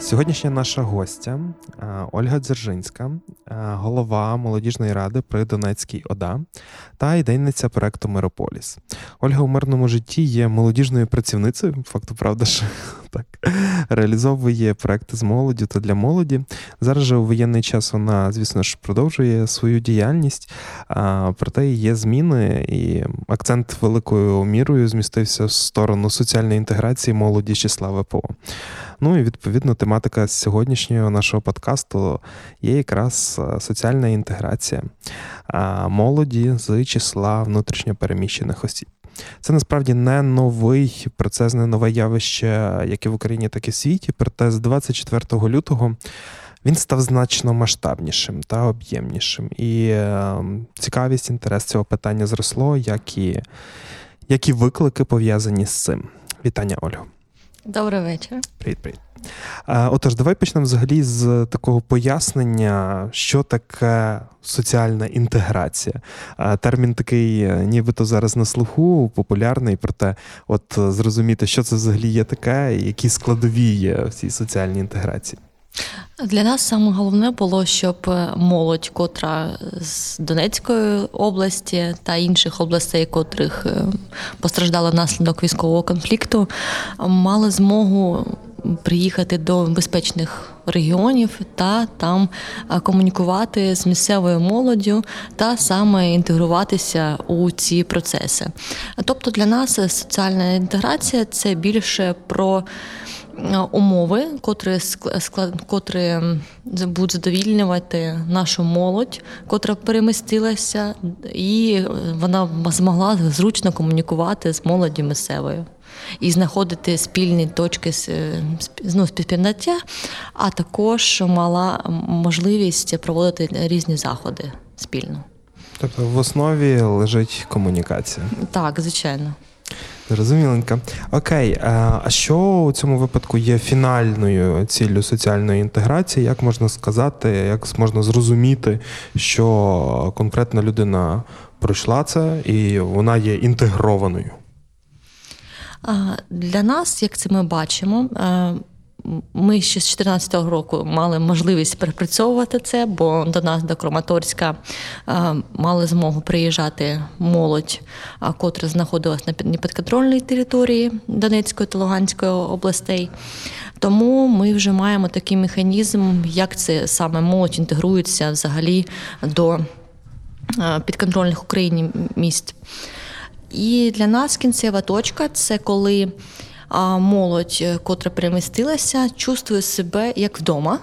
Сьогоднішня наша гостя е, Ольга Дзержинська, е, голова молодіжної ради при Донецькій ОДА та ідейниця проекту Мирополіс. Ольга у мирному житті є молодіжною працівницею, факту правда, що так реалізовує проекти з молоддю та для молоді. Зараз же у воєнний час вона, звісно ж, продовжує свою діяльність, проте є зміни, і акцент великою мірою змістився в сторону соціальної інтеграції молоді з числа ВПО. Ну і відповідно тематика сьогоднішнього нашого подкасту є якраз соціальна інтеграція молоді з числа внутрішньопереміщених осіб. Це насправді не новий процес, не нове явище, як і в Україні, так і в світі. Проте з 24 лютого він став значно масштабнішим та об'ємнішим. І е, цікавість, інтерес цього питання зросло, як і, як і виклики пов'язані з цим. Вітання, Ольго. Добрий вечір. Привіт, привіт. Отож, давай почнемо взагалі з такого пояснення, що таке соціальна інтеграція. Термін такий, е, нібито зараз на слуху, популярний, проте, от е, зрозуміти, що це взагалі є таке, і які складові є в цій соціальній інтеграції. Для нас саме головне було, щоб е, молодь, котра з Донецької області та інших областей, котрих е, постраждали внаслідок військового конфлікту, мали змогу приїхати до безпечних регіонів та там е, комунікувати з місцевою молоддю та саме інтегруватися у ці процеси. Тобто для нас соціальна інтеграція це більше про. Е, умови, котрі склад, котрі будуть задовільнювати нашу молодь, котра перемістилася, і вона змогла зручно комунікувати з молоддю місцевою. І знаходити спільні точки ну, співприйняття, а також мала можливість проводити різні заходи спільно. Тобто в основі лежить комунікація. Так, звичайно. Зрозуміленько. Окей, а що у цьому випадку є фінальною ціллю соціальної інтеграції? Як можна сказати, як можна зрозуміти, що конкретна людина пройшла це і вона є інтегрованою? Для нас, як це ми бачимо, ми ще з 2014 року мали можливість перепрацьовувати це, бо до нас, до Краматорська, мали змогу приїжджати молодь, котра знаходилась на непідконтрольній території Донецької та Луганської областей. Тому ми вже маємо такий механізм, як це саме молодь інтегрується взагалі до підконтрольних Україні міст. І для нас кінцева точка це коли молодь, е, котра перемістилася, чувствує себе як вдома.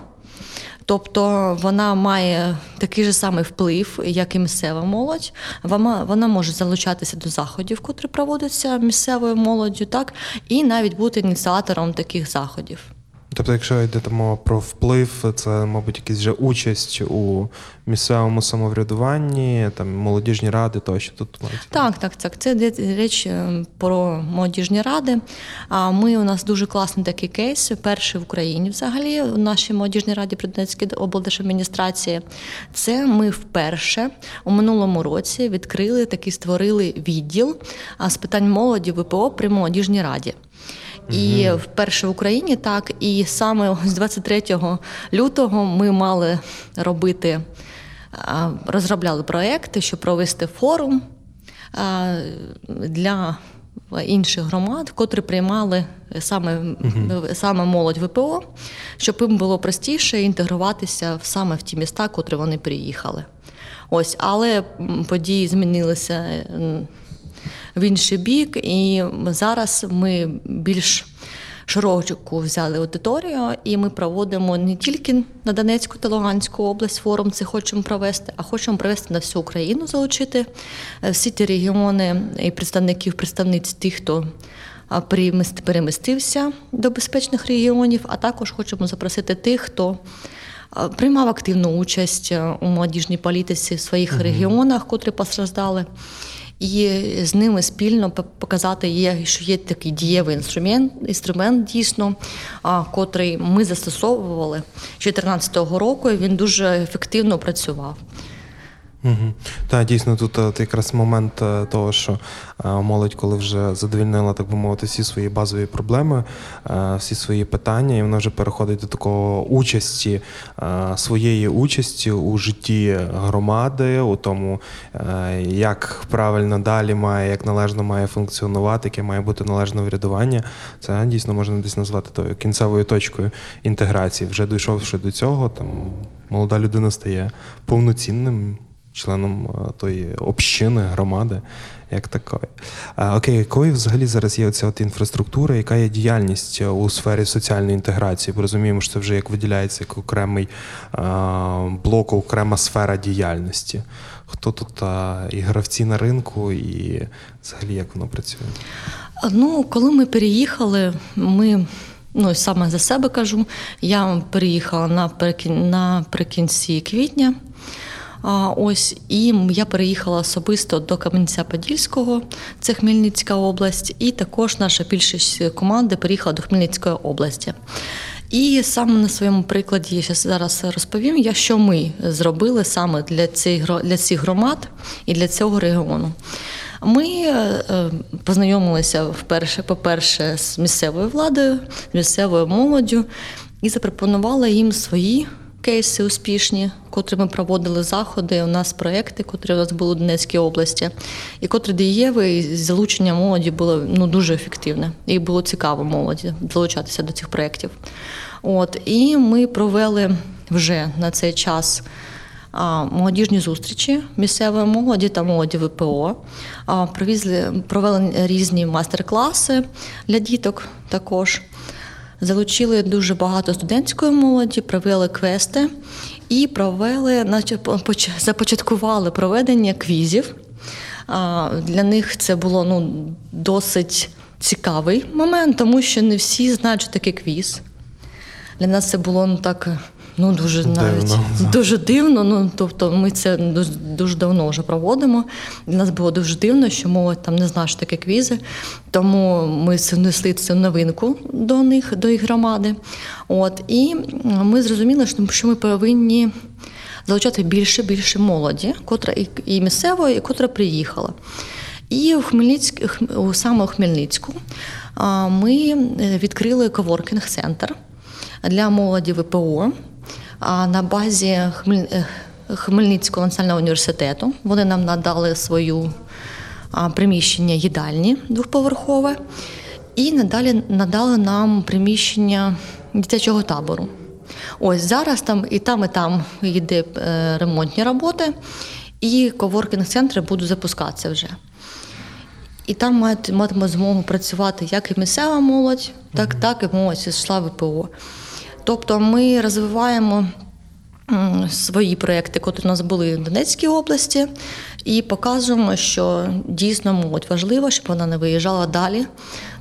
Тобто вона має такий же самий вплив, як і місцева молодь. Вона може залучатися до заходів, котрі проводяться місцевою молоддю, так і навіть бути ініціатором таких заходів. Тобто, якщо йде мова про вплив, це, мабуть, якась вже участь у місцевому самоврядуванні, там молодіжні ради, тощо тут мають. Так, так, так. Це річ е, про молодіжні ради. А ми у нас дуже класний такий кейс, перший в Україні взагалі у нашій молодіжній раді при Донецькій облдержадміністрації. Це ми вперше у минулому році відкрили такий створили відділ з питань молоді ВПО при молодіжній раді. І вперше в Україні так, і саме з 23 лютого ми мали робити, розробляли проекти, щоб провести форум для інших громад, котрі приймали саме uh саме молодь ВПО, щоб їм було простіше інтегруватися саме в ті міста, котрі вони приїхали. Ось, але події змінилися в інший бік, і зараз ми більш широку взяли аудиторію, і ми проводимо не тільки на Донецьку та Луганську область форум, це хочемо провести, а хочемо провести на всю Україну, залучити е, всі ті регіони і представників, представниць тих, хто перемістився до безпечних регіонів, а також хочемо запросити тих, хто. Приймав активну участь е, у молодіжній політиці в своїх uh регіонах, котрі постраждали. І з ними спільно показати, є, що є такий дієвий інструмент, інструмент дійсно, а, котрий ми застосовували з 2014 року. Він дуже ефективно працював. Угу. Так, дійсно, тут е, якраз момент е, того, що е, молодь, коли вже задовільнила, так би мовити, всі свої базові проблеми, всі свої питання, і вона вже переходить до такого участі, своєї участі у житті громади, у тому, як правильно далі має, як належно має функціонувати, яке має бути належне врядування. Це дійсно можна десь назвати тою кінцевою точкою інтеграції. Вже дійшовши до цього, там молода людина стає повноцінним членом е, тої общини, громади, як такої. Окей, якою взагалі зараз є оця от інфраструктура, яка є діяльність е, у сфері соціальної інтеграції? Бо розуміємо, що це вже як виділяється як окремий блок, окрема сфера діяльності. Хто тут і гравці на ринку, і взагалі як воно працює? Ну, коли ми переїхали, ми. Ну, саме за себе кажу, я переїхала наприкінці квітня. Ось, і я переїхала особисто до Кам'янця-Подільського, це Хмельницька область, і також наша більшість команди переїхала до Хмельницької області. І саме на своєму прикладі я зараз розповім, що ми зробили саме для цих, для цих громад і для цього регіону. Ми е, е, познайомилися вперше, по-перше, з місцевою владою, з місцевою молоддю і запропонували їм свої кейси успішні, котрі ми проводили заходи. У нас проекти, котрі у нас були в Донецькій області, і котрі дієві, і залучення молоді було ну, дуже ефективне. І було цікаво молоді долучатися до цих проєктів. От, і ми провели вже на цей час молодіжні зустрічі місцевої молоді та молоді ВПО. Провізли, провели різні майстер-класи для діток також. Залучили дуже багато студентської молоді, провели квести і провели, наче поч- започаткували проведення квізів. Для них це було ну, досить цікавий момент, тому що не всі знають, що таке квіз. Для нас це було ну так. Ну, дуже навіть Дивно, да. дуже дивно. Ну тобто, ми це дуже, дуже давно вже проводимо. Для нас було дуже дивно, що молодь там не знає, що таке квізи. Тому ми внесли цю новинку до них, до їх громади. От і ми зрозуміли, що- ми повинні залучати більше більше молоді, котра і, і місцевої, і котра приїхала. І в Хмельницьк, у- саме у Хмельницьку ми е, відкрили коворкінг-центр для молоді ВПО а, на базі е, Хмельницького національного університету. Вони нам надали свою приміщення їдальні двохповерхове, і надалі надали нам приміщення дитячого табору. Ось зараз там і там, і там йде е, ремонтні роботи, і коворкінг-центри будуть запускатися вже. І там мають, матиме змогу працювати як і місцева молодь, так, так і молодь з числа ВПО. Тобто ми розвиваємо свої проекти, які у нас були в Донецькій області, і показуємо, що дійсно молодь важлива, щоб вона не виїжджала далі,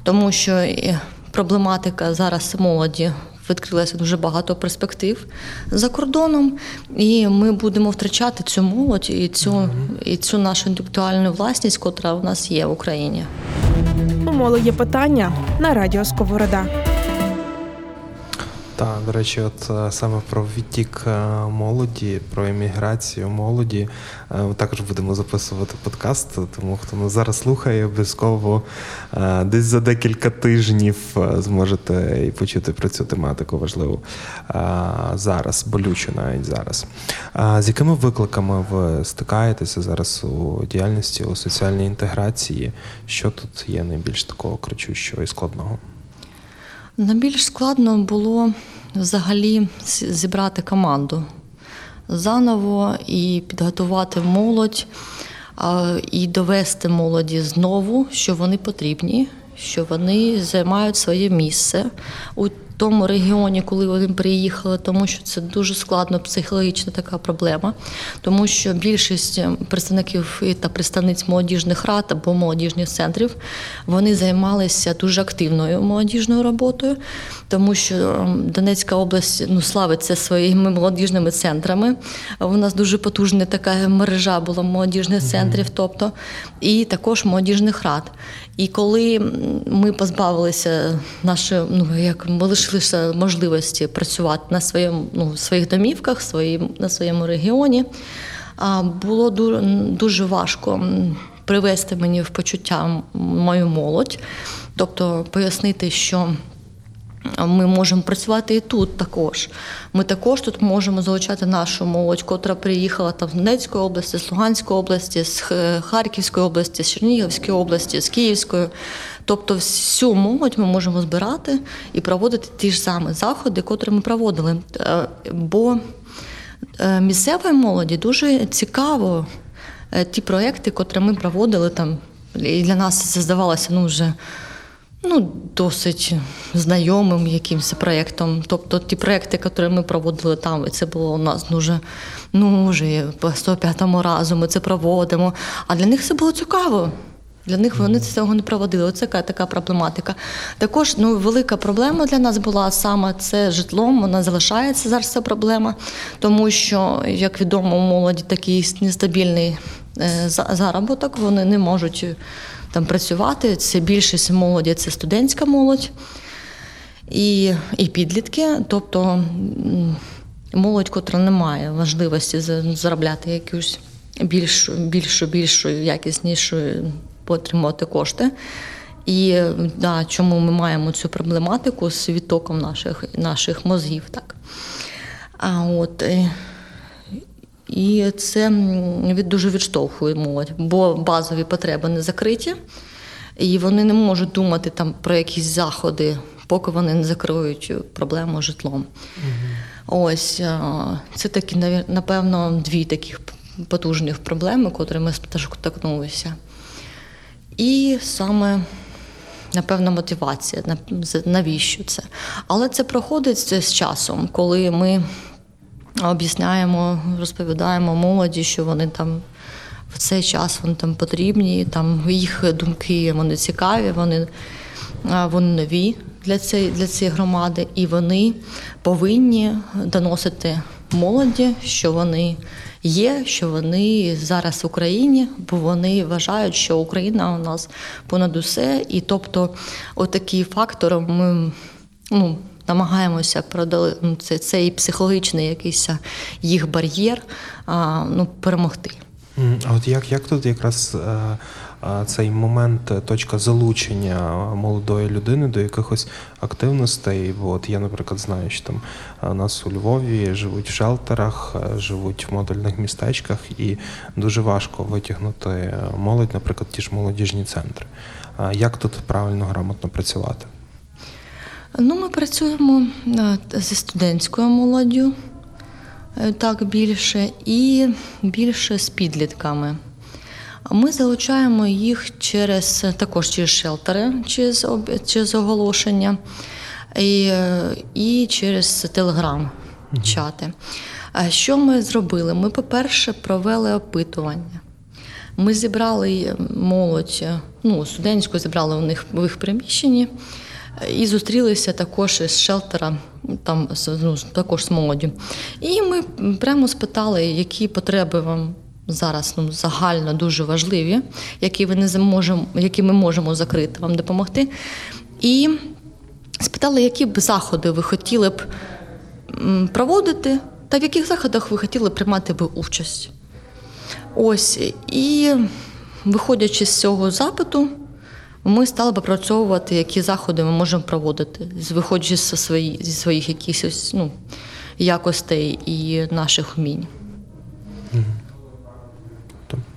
тому що е, проблематика зараз молоді. Відкрилося дуже багато перспектив за кордоном, і ми будемо втрачати цю молодь і цю, і цю нашу інтелектуальну власність, котра у нас є в Україні. У моло є питання на радіо Сковорода. Так, до речі, от е, саме про відтік е, молоді, про еміграцію молоді. е, також будемо записувати подкаст, тому хто нас зараз слухає, обов'язково десь за декілька тижнів зможете і почути про цю тематику важливу зараз, болючу навіть зараз. З якими викликами ви стикаєтеся зараз у діяльності у соціальній інтеграції? Що тут є найбільш такого кричущого і складного? Найбільш складно було взагалі зібрати команду. Заново і підготувати молодь, і довести молоді знову, що вони потрібні, що вони займають своє місце у тому регіоні, коли вони приїхали, тому що це дуже складно психологічна така проблема, тому що більшість представників та представниць молодіжних рад або молодіжних центрів вони займалися дуже активною молодіжною роботою, тому що ем, Донецька область ну славиться своїми молодіжними центрами. У нас дуже потужна така мережа була молодіжних центрів, тобто і також молодіжних рад. І коли ми позбавилися нашої, ну як ми лишилися можливості працювати на своєму ну, своїх домівках, своїм, на своєму регіоні, було дуже важко привести мені в почуття мою молодь, тобто пояснити, що. Ми можемо працювати і тут також. Ми також тут можемо залучати нашу молодь, котра приїхала там з Донецької області, з Луганської області, з Харківської області, з Чернігівської області, з Київської. Тобто всю молодь ми можемо збирати і проводити ті ж самі заходи, котрі ми проводили. Е, Бо е, місцевій молоді дуже цікаво е, ті проекти, котрі ми проводили там. І для нас це здавалося ну, вже ну, досить знайомим якимось проєктом. Тобто ті проєкти, які ми проводили там, і це було у нас дуже, ну, вже по 105-му разу ми це проводимо. А для них це було цікаво. Для них вони цього не проводили. Оце така, така проблематика. Також ну, велика проблема для нас була саме це житлом. Вона залишається зараз ця проблема, тому що, як відомо, у молоді такий нестабільний е, заробіток, вони не можуть там працювати. Це більшість молоді, це студентська молодь і, і підлітки. Тобто молодь, котра не має можливості заробляти якусь більшу, більшу, більшу, якіснішу, отримати кошти. І да, чому ми маємо цю проблематику з відтоком наших, наших мозгів. Так. А от, е, і це від, дуже відштовхує молодь, бо базові потреби не закриті, і вони не можуть думати там про якісь заходи, поки вони не закриють проблему житлом. Ось е, це такі, напевно, дві таких потужних проблеми, котрі ми теж торкнулися. І саме, напевно, мотивація, навіщо це. Але це проходить з часом, коли ми об'ясняємо, розповідаємо молоді, що вони там в цей час вони там потрібні, там їх думки вони цікаві, вони, вони нові для цієї, для цієї громади, і вони повинні доносити молоді, що вони є, що вони зараз в Україні, бо вони вважають, що Україна у нас понад усе. І тобто, отакий фактор ми ну, намагаємося продали ну, це, цей психологічний якийсь їх бар'єр а, ну, перемогти. А от як, як тут якраз е, е, цей момент, е, точка залучення молодої людини до якихось активностей? Бо от я, наприклад, знаю, що там у нас у Львові живуть в шелтерах, живуть в модульних містечках, і дуже важко витягнути молодь, наприклад, ті ж молодіжні центри. А Як тут правильно грамотно працювати? Ну, ми працюємо е, зі студентською молоддю, е, так більше, і більше з підлітками. Ми залучаємо їх через також через шелтери, через, через оголошення і, е, і через телеграм-чати. Що ми зробили? Ми, по-перше, провели опитування. Ми зібрали молодь, ну, студентську зібрали у них в їх приміщенні і зустрілися також із шелтера, там ну, також з молоддю. І ми прямо спитали, які потреби вам зараз ну, загально дуже важливі, які, ви не зможемо, які ми можемо закрити, вам допомогти. І спитали, які б заходи ви хотіли б проводити, та в яких заходах ви хотіли б приймати би участь. Ось і виходячи з цього запиту, ми стали б опрацьовувати, які заходи ми можемо проводити, виходячи зі, свої, зі своїх якихось ну, якостей і наших вмінь.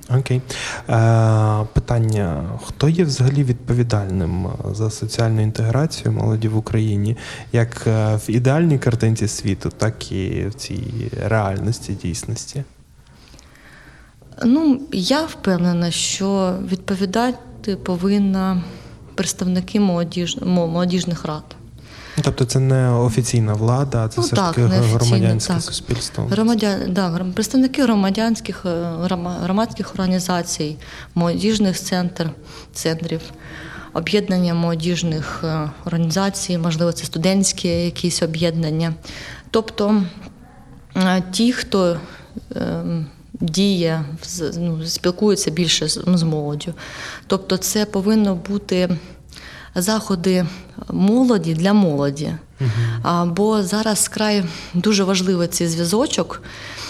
Окей. Е, питання: хто є взагалі відповідальним е, за соціальну інтеграцію молоді в Україні, як е, в ідеальній картинці світу, так і в цій реальності, дійсності? Ну, я впевнена, що відповідати повинна представники молодіж, молодіжних рад. Тобто це не офіційна влада, а це Ну, все ж таки громадянське так. суспільство. Громадян, да, представники громадянських е, громадських організацій, молодіжних центр, центрів, об'єднання молодіжних е, організацій, можливо, це студентські якісь об'єднання. Тобто е, ті, хто е, діє, ну, спілкується більше з, з молоддю. Тобто, це повинно бути заходи молоді для молоді. А, бо зараз край дуже важливий цей зв'язочок,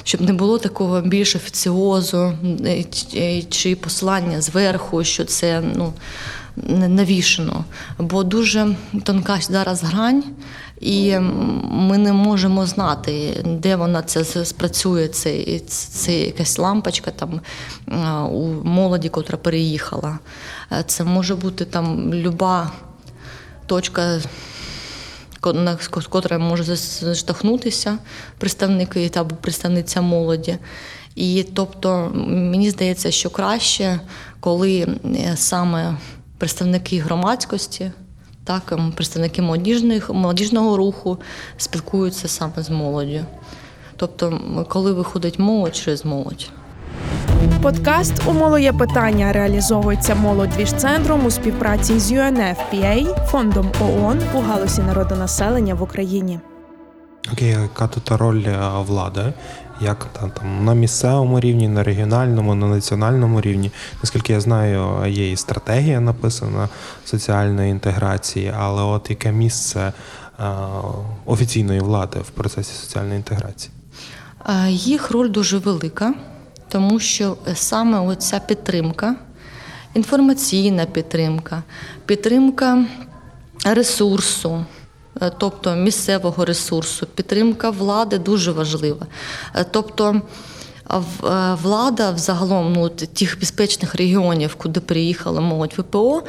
щоб не було такого більш офіціозу е, чи- чи послання зверху, що це ну, навішено. Бо дуже тонка зараз грань, і ми не можемо знати, де вона це спрацює, це, це якась лампочка там у молоді, котра переїхала. Е, Це може бути там люба точка з котра може заштовхнутися представники або представниця молоді. І тобто мені здається, що краще, коли е, саме представники громадськості, так, представники молодіжних, молодіжного руху спілкуються саме з молоддю. Тобто, коли виходить молодь через молодь. Подкаст «Умоло є питання реалізовується молодвіж-центром у співпраці з UNFPA, фондом ООН у галузі народонаселення в Україні. Окей, яка тут роль е, влади? Як там на місцевому рівні, на регіональному, на національному рівні? Наскільки я знаю, є і стратегія написана соціальної інтеграції, але от яке місце е, офіційної влади в процесі соціальної інтеграції? Е, Їх роль дуже велика, тому що саме оця підтримка, інформаційна підтримка, підтримка ресурсу, тобто місцевого ресурсу, підтримка влади дуже важлива. Е, Тобто е, влада взагалом ну, тих безпечних регіонів, куди приїхала молодь ВПО,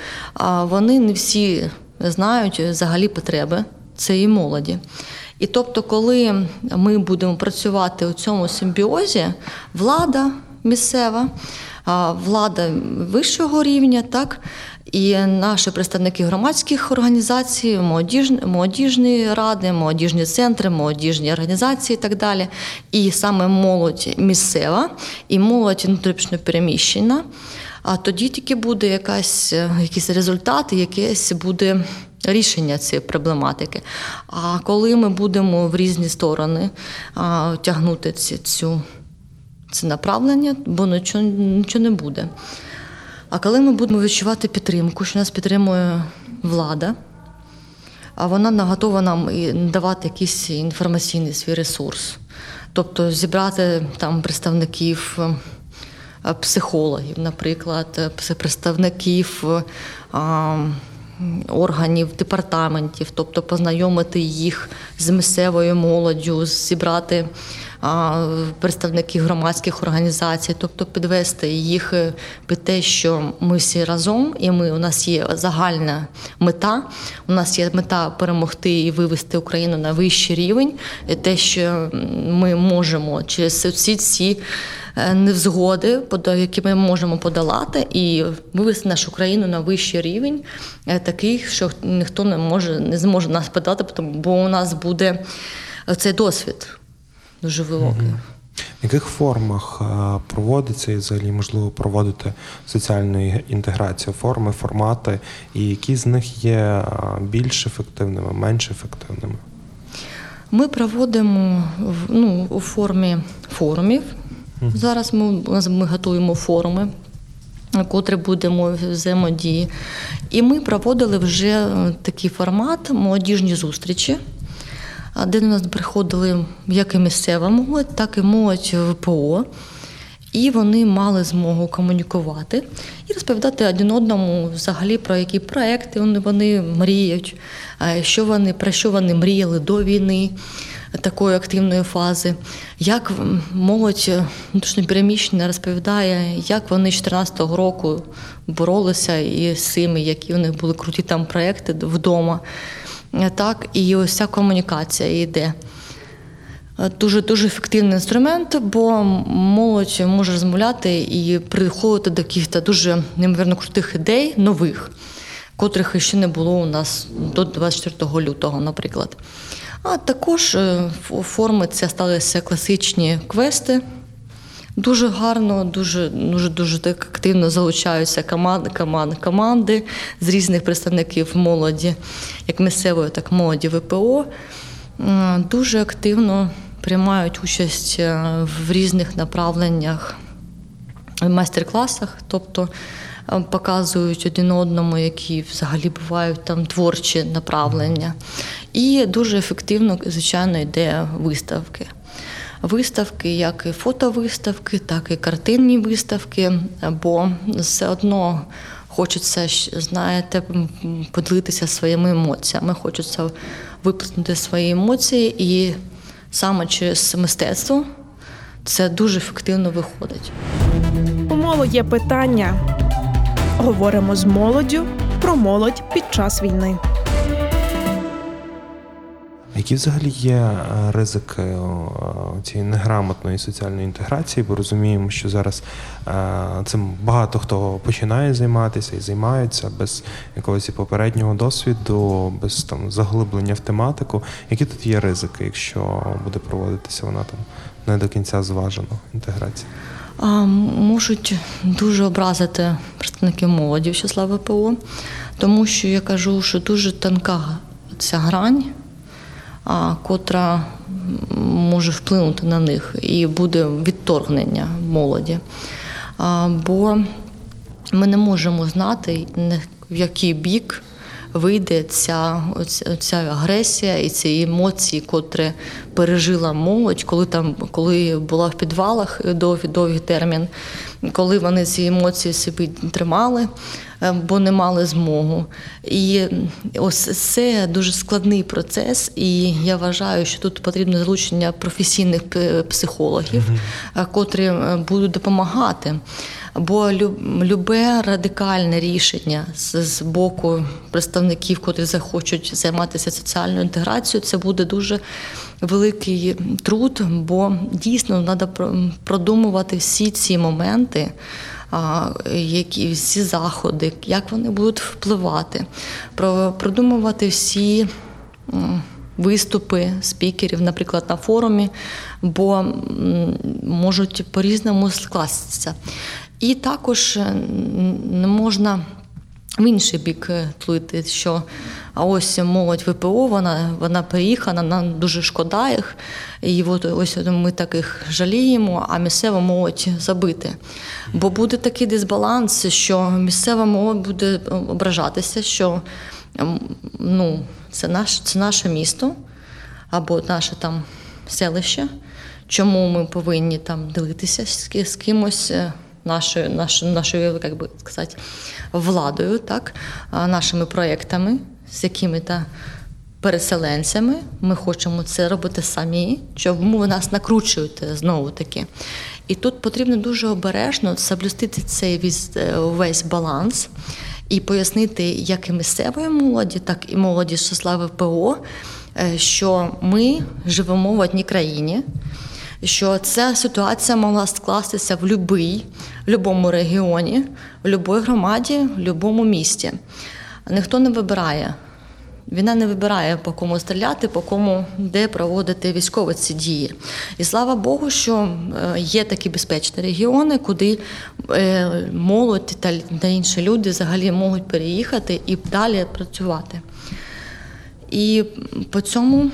вони не всі знають взагалі потреби цієї молоді. І тобто, коли ми будемо працювати у цьому симбіозі, влада місцева, влада вищого рівня, так, і наші представники громадських організацій, молодіж, молодіжні ради, молодіжні центри, молодіжні організації і так далі. І саме молодь місцева і молодь внутрішньо переміщена. А тоді тільки буде якась, е, якийсь результат, якесь буде рішення цієї проблематики. А коли ми будемо в різні сторони а, тягнути ці, цю, це направлення, бо нічого, нічого не буде. А коли ми будемо відчувати підтримку, що нас підтримує влада, а вона не готова нам давати якийсь інформаційний свій ресурс. Тобто зібрати там представників е, психологів, наприклад, е, представників е, органів, департаментів, тобто познайомити їх з місцевою молоддю, зібрати а, представників громадських організацій, тобто підвести їх е, під те, що ми всі разом, і ми у нас є загальна мета. У нас є мета перемогти і вивести Україну на вищий рівень. І те, що ми можемо через всі ці е, невзгоди, які ми можемо подолати, і вивести нашу країну на вищий рівень, е, такий, що ніхто не може не зможе нас подати, бо у нас буде цей досвід дуже великий. В яких формах е, проводиться і взагалі можливо проводити соціальну інтеграцію? Форми, формати, і які з них є е, більш ефективними, менш ефективними? Ми проводимо ну, у формі форумів. Зараз ми, ми готуємо форуми, котрі будемо взаємодії. І ми проводили вже е, такий формат молодіжні зустрічі, де до нас приходили як і місцева молодь, так і молодь ВПО. І вони мали змогу комунікувати і розповідати один одному взагалі про які проекти вони, мріють, що вони, про що вони мріяли до війни, такої активної фази. Як молодь внутрішньопереміщена розповідає, як вони 14-го року боролися і з цими, які у них були круті там проекти вдома. Е, Так, і ось ця комунікація йде. Дуже дуже ефективний інструмент, бо молодь може розмовляти і приходити до якихось дуже неймовірно крутих ідей, нових. котрих ще не було у нас до 24 лютого, наприклад. А також е, форми це сталися класичні квести. Дуже гарно, дуже дуже дуже так активно залучаються команди, команди, команди з різних представників молоді, як місцевої, так і молоді ВПО. Дуже активно приймають участь е, в різних направленнях в майстер-класах, тобто е, показують один одному, які взагалі бувають там творчі направлення. І дуже ефективно, звичайно, йде виставки. Виставки, як і фотовиставки, так і картинні виставки, бо все одно хочеться, знаєте, поділитися своїми емоціями, хочеться виплеснути свої емоції, і саме через мистецтво це дуже ефективно виходить. У моло є питання. Говоримо з молоддю про молодь під час війни. Які взагалі є е, ризики е, цієї неграмотної соціальної інтеграції? Бо розуміємо, що зараз е, цим багато хто починає займатися і займаються без якогось попереднього досвіду, без там заглиблення в тематику. Які тут є ризики, якщо буде проводитися вона там не до кінця зважено інтеграція? А, можуть дуже образити представників молоді в числа ВПО, тому що я кажу, що дуже тонка ця грань, котра може вплинути на них, і буде відторгнення молоді. Бо ми не можемо знати, в який бік вийде ця, ця агресія і ці емоції, котрі пережила молодь, коли там, коли була в підвалах довгий, довгий термін, коли вони ці емоції собі тримали, бо не мали змогу. І ось це дуже складний процес, і я вважаю, що тут потрібно залучення професійних психологів, е, котрі е, будуть допомагати. Бо любе радикальне рішення з боку представників, котрі захочуть займатися соціальною інтеграцією, це буде дуже великий труд, бо дійсно треба продумувати всі ці моменти. Які всі заходи, як вони будуть впливати, продумувати всі виступи спікерів, наприклад, на форумі, бо можуть по-різному скластися. І також не можна в інший бік е, тлити, що а ось молодь ВПО, вона, вона приїхала, нам дуже шкода їх. І от ось ми таких жаліємо, а місцева молодь забити. Бо буде такий дисбаланс, що місцева молодь буде ображатися, що ну, це, наш, це наше місто або наше там селище. Чому ми повинні там ділитися з, кимось е, нашою, нашою, нашою як би сказати, владою, так, нашими проєктами, з якими-то переселенцями. Ми хочемо це робити самі, чому ви нас накручуєте знову таки. І тут потрібно дуже обережно соблюсти цей весь, е, весь баланс і пояснити як і місцевої молоді, так і молоді з числа ВПО, е, що ми живемо в одній країні, що ця ситуація могла скластися в будь-якому регіоні, в будь-якій громаді, в будь-якому місті. Ніхто не вибирає. Війна не вибирає, по кому стріляти, по кому де проводити військові ці дії. І слава Богу, що е, є такі безпечні регіони, куди е, молодь та, інші люди взагалі можуть переїхати і далі працювати. І по цьому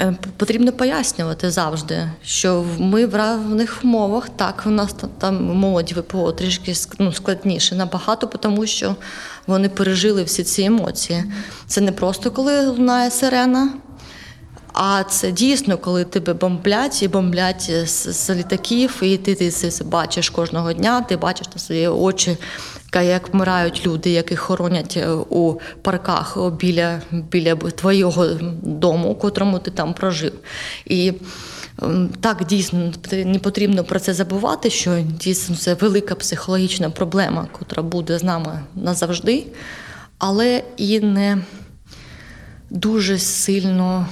Е, Потрібно пояснювати завжди, що в- ми в равних умовах, так, у нас там молоді ВПО трішки ну, складніше набагато, тому що вони пережили всі ці емоції. Це не просто коли лунає сирена, а це дійсно, коли тебе бомблять і бомблять з, з літаків, і ти, ти це бачиш кожного дня, ти бачиш на свої очі, як вмирають люди, яких хоронять е, у парках біля, біля твого дому, у котрому ти там прожив. І так дійсно не потрібно про це забувати, що дійсно це велика психологічна проблема, котра буде з нами назавжди, але і не дуже сильно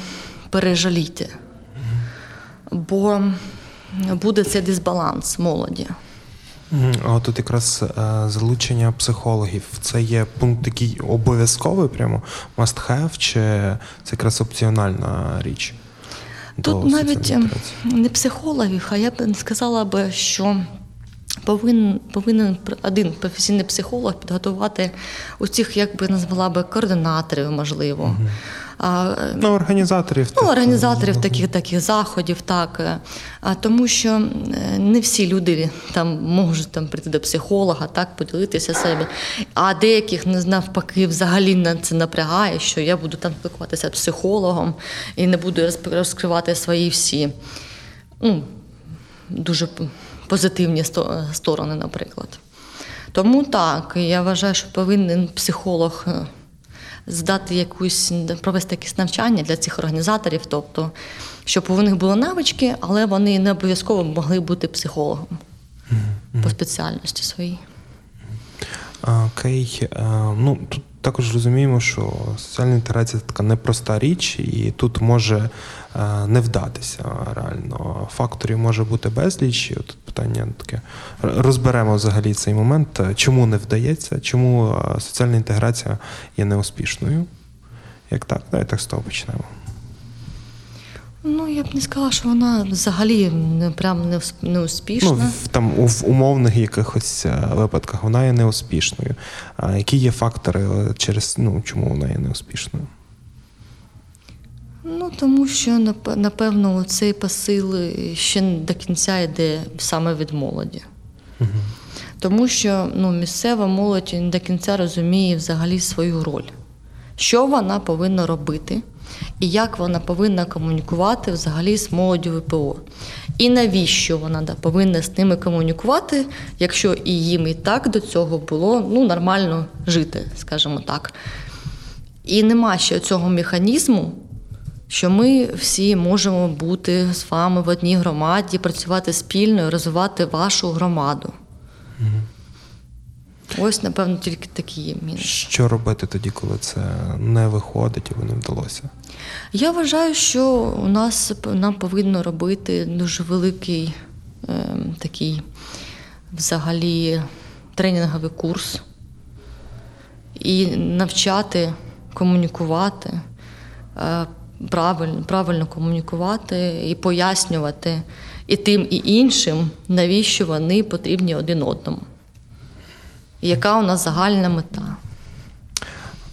пережаліти. Бо буде цей дисбаланс молоді. А тут якраз е, залучення психологів. Це є пункт такий обов'язковий, прямо must have, чи це якраз опціональна річ? Тут навіть ем, не психологів, а я б сказала би, що повинен, повинен один професійний психолог підготувати у цих, як би назвала би, координаторів, можливо. Е, Ну, організаторів. Ну, організаторів таких таких заходів, так. е, А тому що е, не всі люди там можуть там прийти до психолога, так, поділитися себе. А деяких не навпаки взагалі на це напрягає, що я буду там спілкуватися з психологом і не буду розкривати свої всі ну, дуже позитивні сторони, наприклад. Тому так, я вважаю, що повинен психолог е, здати якусь провести якісь навчання для цих організаторів, тобто, щоб у них були навички, але вони не обов'язково могли бути психологом по спеціальності своїй. Окей, Е, ну тут також розуміємо, що соціальна інтеграція це така непроста річ, і тут може е, не вдатися реально. Факторів може бути безліч. І от питання таке. Розберемо взагалі цей момент, е, чому не вдається, чому е, соціальна інтеграція є неуспішною. Як так? давай так з того почнемо. Ну, я б не сказала, що вона взагалі не прям не, не успішна. Ну, в, там у- в умовних якихось е, випадках вона є неуспішною. А які є фактори, е, через ну, чому вона є неуспішною? Ну, тому що напевно цей посил ще до кінця йде саме від молоді. Тому що ну, місцева молодь не до кінця розуміє взагалі свою роль, що вона повинна робити, і як вона повинна комунікувати взагалі з молоддю ВПО. І навіщо вона да, повинна з ними комунікувати, якщо і їм і так до цього було ну, нормально жити, скажімо так. І нема ще цього механізму, що ми всі можемо бути з вами в одній громаді, працювати спільно і розвивати вашу громаду. Ось, напевно, тільки такі є мінуси. Що робити тоді, коли це не виходить або не вдалося? Я вважаю, що у нас нам повинно робити дуже великий е, такий взагалі тренінговий курс і навчати комунікувати, е, правильно, правильно комунікувати і пояснювати і тим, і іншим, навіщо вони потрібні один одному. І яка у нас загальна мета.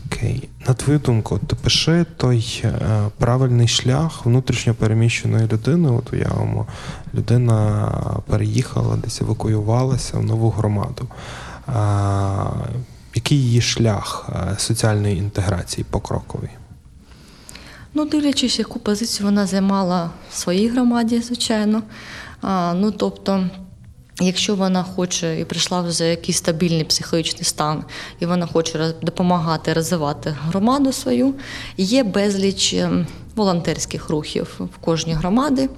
Окей. На твою думку, ти пиши той е, правильний шлях внутрішньо переміщеної людини. От уявимо, людина переїхала, десь евакуювалася в нову громаду. А, який її шлях е, соціальної інтеграції покроковий? Ну, дивлячись, яку позицію вона займала в своїй громаді, звичайно. А, ну, тобто, якщо вона хоче і прийшла вже якийсь стабільний психологічний стан, і вона хоче допомагати розвивати громаду свою, є безліч ем, волонтерських рухів в кожній громаді.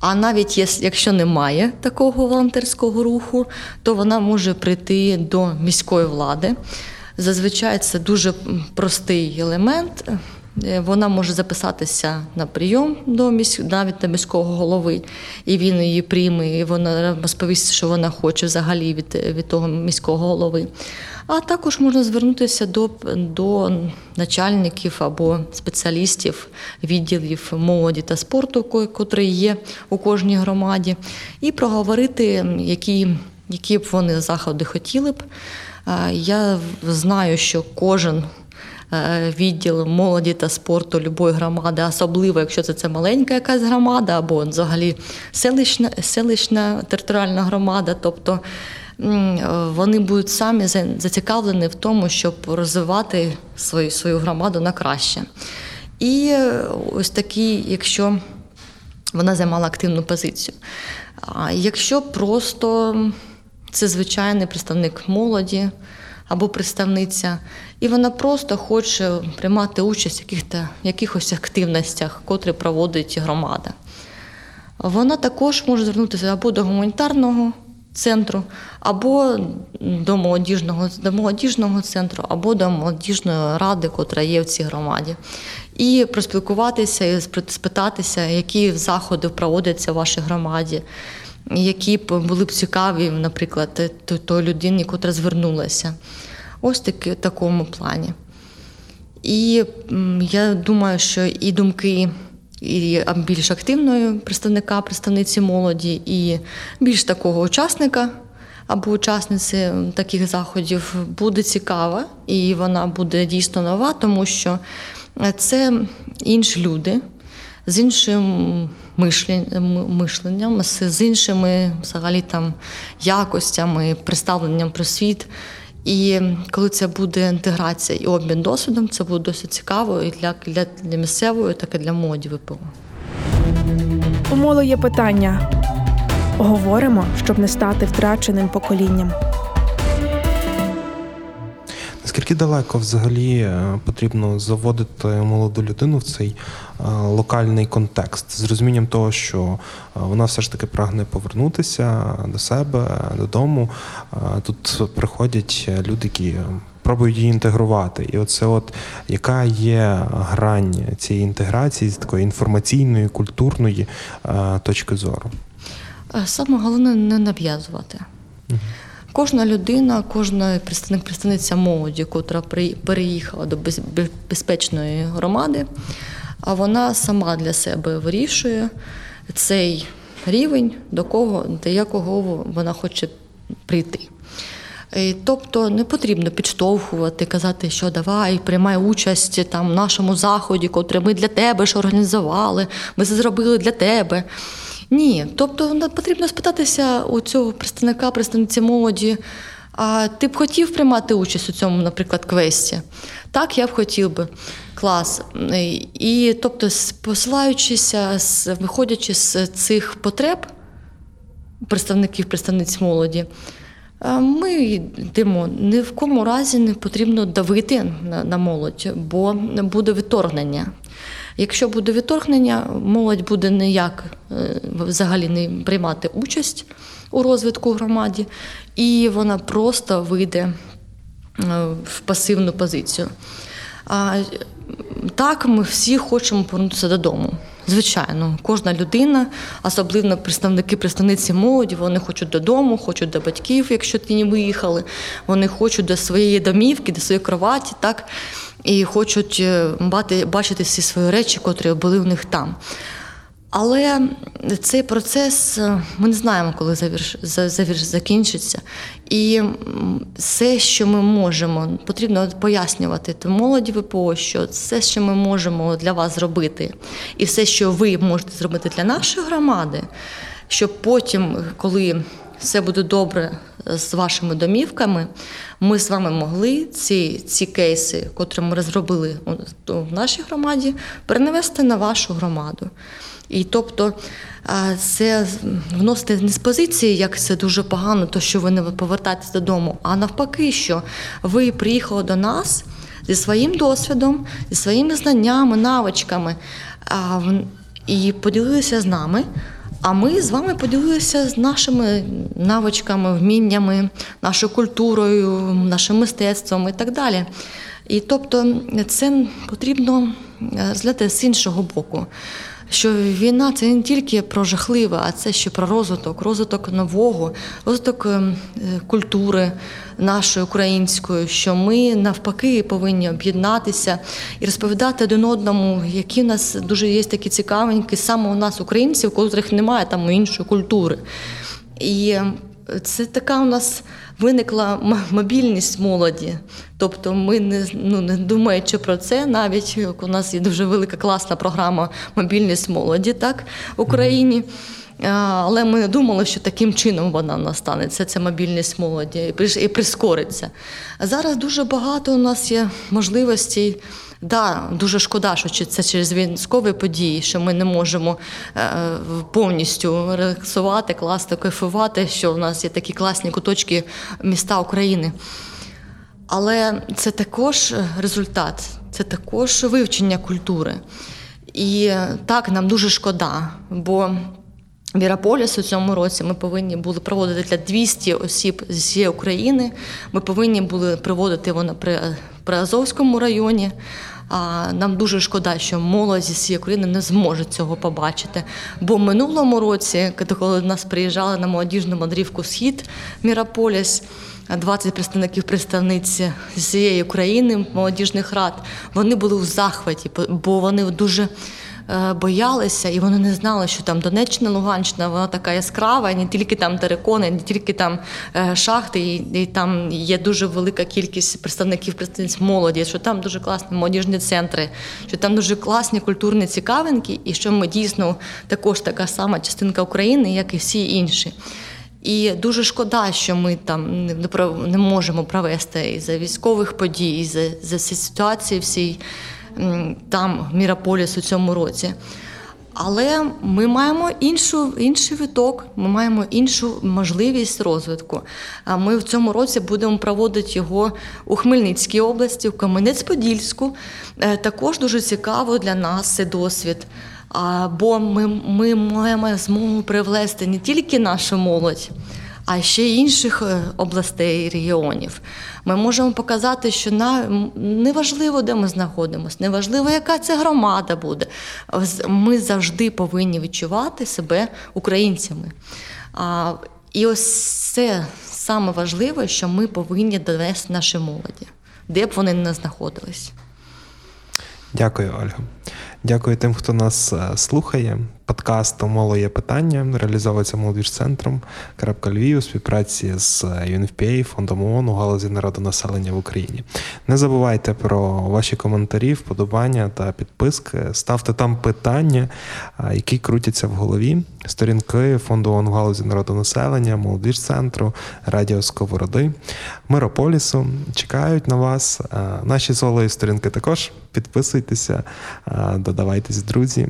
А навіть якщо немає такого волонтерського руху, то вона може прийти до міської влади. Зазвичай це дуже простий елемент. Е, Вона може записатися на прийом до місь... навіть до міського голови, і він її прийме, і вона розповість, що вона хоче взагалі від, від того міського голови. А також можна звернутися до, до начальників або спеціалістів відділів молоді та спорту, ко- котрі є у кожній громаді, і проговорити, які, які б вони заходи хотіли б. Я знаю, що кожен е, відділ молоді та спорту любої громади, особливо якщо це, це маленька якась громада або взагалі селищна, селищна територіальна громада. Тобто е, вони будуть самі зацікавлені в тому, щоб розвивати свою, свою громаду на краще. І е, ось такі, якщо вона займала активну позицію. А якщо просто це звичайний представник молоді або представниця, і вона просто хоче приймати участь в яких-то, якихось активностях, котрі проводить громада. Вона також може звернутися або до гуманітарного центру, або до молодіжного, до молодіжного центру, або до молодіжної ради, котра є в цій громаді. І проспілкуватися і спитатися, які заходи проводяться в вашій громаді, які б були б цікаві, наприклад, то- той людині, котра звернулася. Ось таки, в такому плані. І я думаю, що і думки і більш активної представника, представниці молоді, і більш такого учасника або учасниці таких заходів буде цікава, і вона буде дійсно нова, тому що це інші люди з іншим мишленням, з іншими взагалі там якостями, представленням про світ. І коли це буде інтеграція і обмін досвідом, це буде досить цікаво і для, для, для місцевої, так і для молоді ВПО. У моло є питання. Говоримо, щоб не стати втраченим поколінням. Наскільки далеко взагалі е, потрібно заводити молоду людину в цей е, локальний контекст з розумінням того, що е, вона все ж таки прагне повернутися до себе, додому. Тут приходять люди, які пробують її інтегрувати. І оце, от яка є грань цієї інтеграції з такої інформаційної, культурної точки зору. Саме головне не нав'язувати. Кожна людина, кожна представник представниця молоді, котра переїхала до безпечної громади, а вона сама для себе вирішує цей рівень, до кого, до якого вона хоче прийти. Тобто не потрібно підштовхувати, казати, що давай, приймай участь там в нашому заході, котрий ми для тебе ж організували, ми це зробили для тебе. Ні, тобто потрібно спитатися у цього представника, представниці молоді. А ти б хотів приймати участь у цьому, наприклад, квесті? Так, я б хотів би. Клас. І тобто, посилаючися, виходячи з цих потреб, представників, представниць молоді, е, ми йдемо. Ні в кому разі не потрібно давити на молодь, бо буде відторгнення. Якщо буде відторгнення, молодь буде ніяк е, взагалі не приймати участь у розвитку громаді, і вона просто вийде е, в пасивну позицію. А так, ми всі хочемо повернутися додому. Звичайно, кожна людина, особливо представники представниці молоді, вони хочуть додому, хочуть до батьків, якщо ті не виїхали. Вони хочуть до своєї домівки, до своєї кроваті, так і хочуть е, бачити всі свої речі, котрі були в них там. Але цей процес е, ми не знаємо, коли завірш, завірш, закінчиться. І все, що ми можемо, потрібно пояснювати то молоді ВПО, що все, що ми можемо для вас зробити, і все, що ви можете зробити для нашої громади, щоб потім, коли все буде добре з вашими домівками, ми з вами могли ці, ці кейси, котрі ми розробили в нашій громаді, перенести на вашу громаду. І тобто це вносити не з позиції, як це дуже погано, то що ви не повертаєтесь додому, а навпаки, що ви приїхали до нас зі своїм досвідом, зі своїми знаннями, навичками і поділилися з нами. А ми з вами поділилися з нашими навичками, вміннями, нашою культурою, нашим мистецтвом і так далі. І тобто це потрібно е, розглядати з іншого боку. Що війна це не тільки про жахливе, а це ще про розвиток, розвиток нового, розвиток ем, е, культури нашої української, що ми навпаки повинні об'єднатися і розповідати один одному, які в нас дуже є такі цікавенькі, саме у нас, українців, котрих немає там іншої культури. І це така у нас виникла мобільність молоді. Тобто ми не, ну, не думаючи про це, навіть як у нас є дуже велика класна програма Мобільність молоді так, в Україні. Але ми не думали, що таким чином вона в нас станеться, ця мобільність молоді, і прискориться. Зараз дуже багато у нас є можливостей. Да, дуже шкода, що це через військові події, що ми не можемо е, повністю релаксувати, класти, кайфувати, що у нас є такі класні куточки міста України. Але це також результат, це також вивчення культури. І так, нам дуже шкода, бо Віраполіс у цьому році ми повинні були проводити для 200 осіб з всієї України. Ми повинні були проводити на При- Приазовському районі. А, Нам дуже шкода, що молодь зі всієї України не зможе цього побачити. Бо в минулому році, коли до нас приїжджали на молодіжну мандрівку Схід Міраполіс, 20 представників представниць з всієї України, молодіжних рад, вони були в захваті, бо вони дуже боялися і вони не знали, що там Донеччина, Луганщина, вона така яскрава, і не тільки там терикони, не тільки там е, шахти, і, і там є дуже велика кількість представників представниць молоді, що там дуже класні молодіжні центри, що там дуже класні культурні цікавинки, і що ми дійсно також така сама частинка України, як і всі інші. І дуже шкода, що ми там не, не можемо провести із-за військових подій, із-за за всі ситуації всій там, в Міраполіс у цьому році. Але ми маємо іншу, інший виток, ми маємо іншу можливість розвитку. Ми в цьому році будемо проводити його у Хмельницькій області, в Кам'янець-Подільську. Е, Також дуже цікаво для нас цей досвід. Бо ми, ми маємо змогу привлести не тільки нашу молодь, а ще й інших е, областей і регіонів. Ми можемо показати, що на неважливо, де ми знаходимося, неважливо, яка це громада буде. Ми завжди повинні відчувати себе українцями. А, І ось це саме важливе, що ми повинні довести нашій молоді, де б вони не знаходились. Дякую, Ольга. Дякую тим, хто нас е, слухає. Подкаст «Моло є питання реалізовується молодіжцентром «Крапка Львів» у співпраці з UNFPA, фондом ООН у галузі народонаселення в Україні. Не забувайте про ваші коментарі, вподобання та підписки. Ставте там питання, які крутяться в голові. Сторінки фонду ООН у галузі народонаселення, молодіжцентру, радіо Сковороди, Мирополісу чекають на вас. Наші з Олею сторінки також підписуйтеся, додавайтесь, друзі.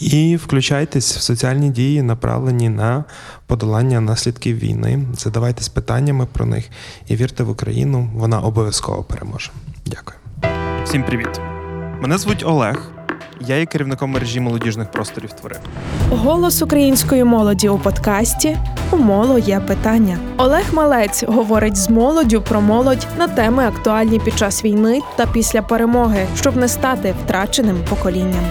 І включайтесь в соціальні дії, направлені на подолання наслідків війни. Задавайтесь питаннями про них і вірте в Україну. Вона обов'язково переможе. Дякую. Всім привіт! Мене звуть Олег. Я є керівником мережі молодіжних просторів твори. Голос української молоді у подкасті У моло є питання. Олег Малець говорить з молоддю про молодь на теми актуальні під час війни та після перемоги, щоб не стати втраченим поколінням.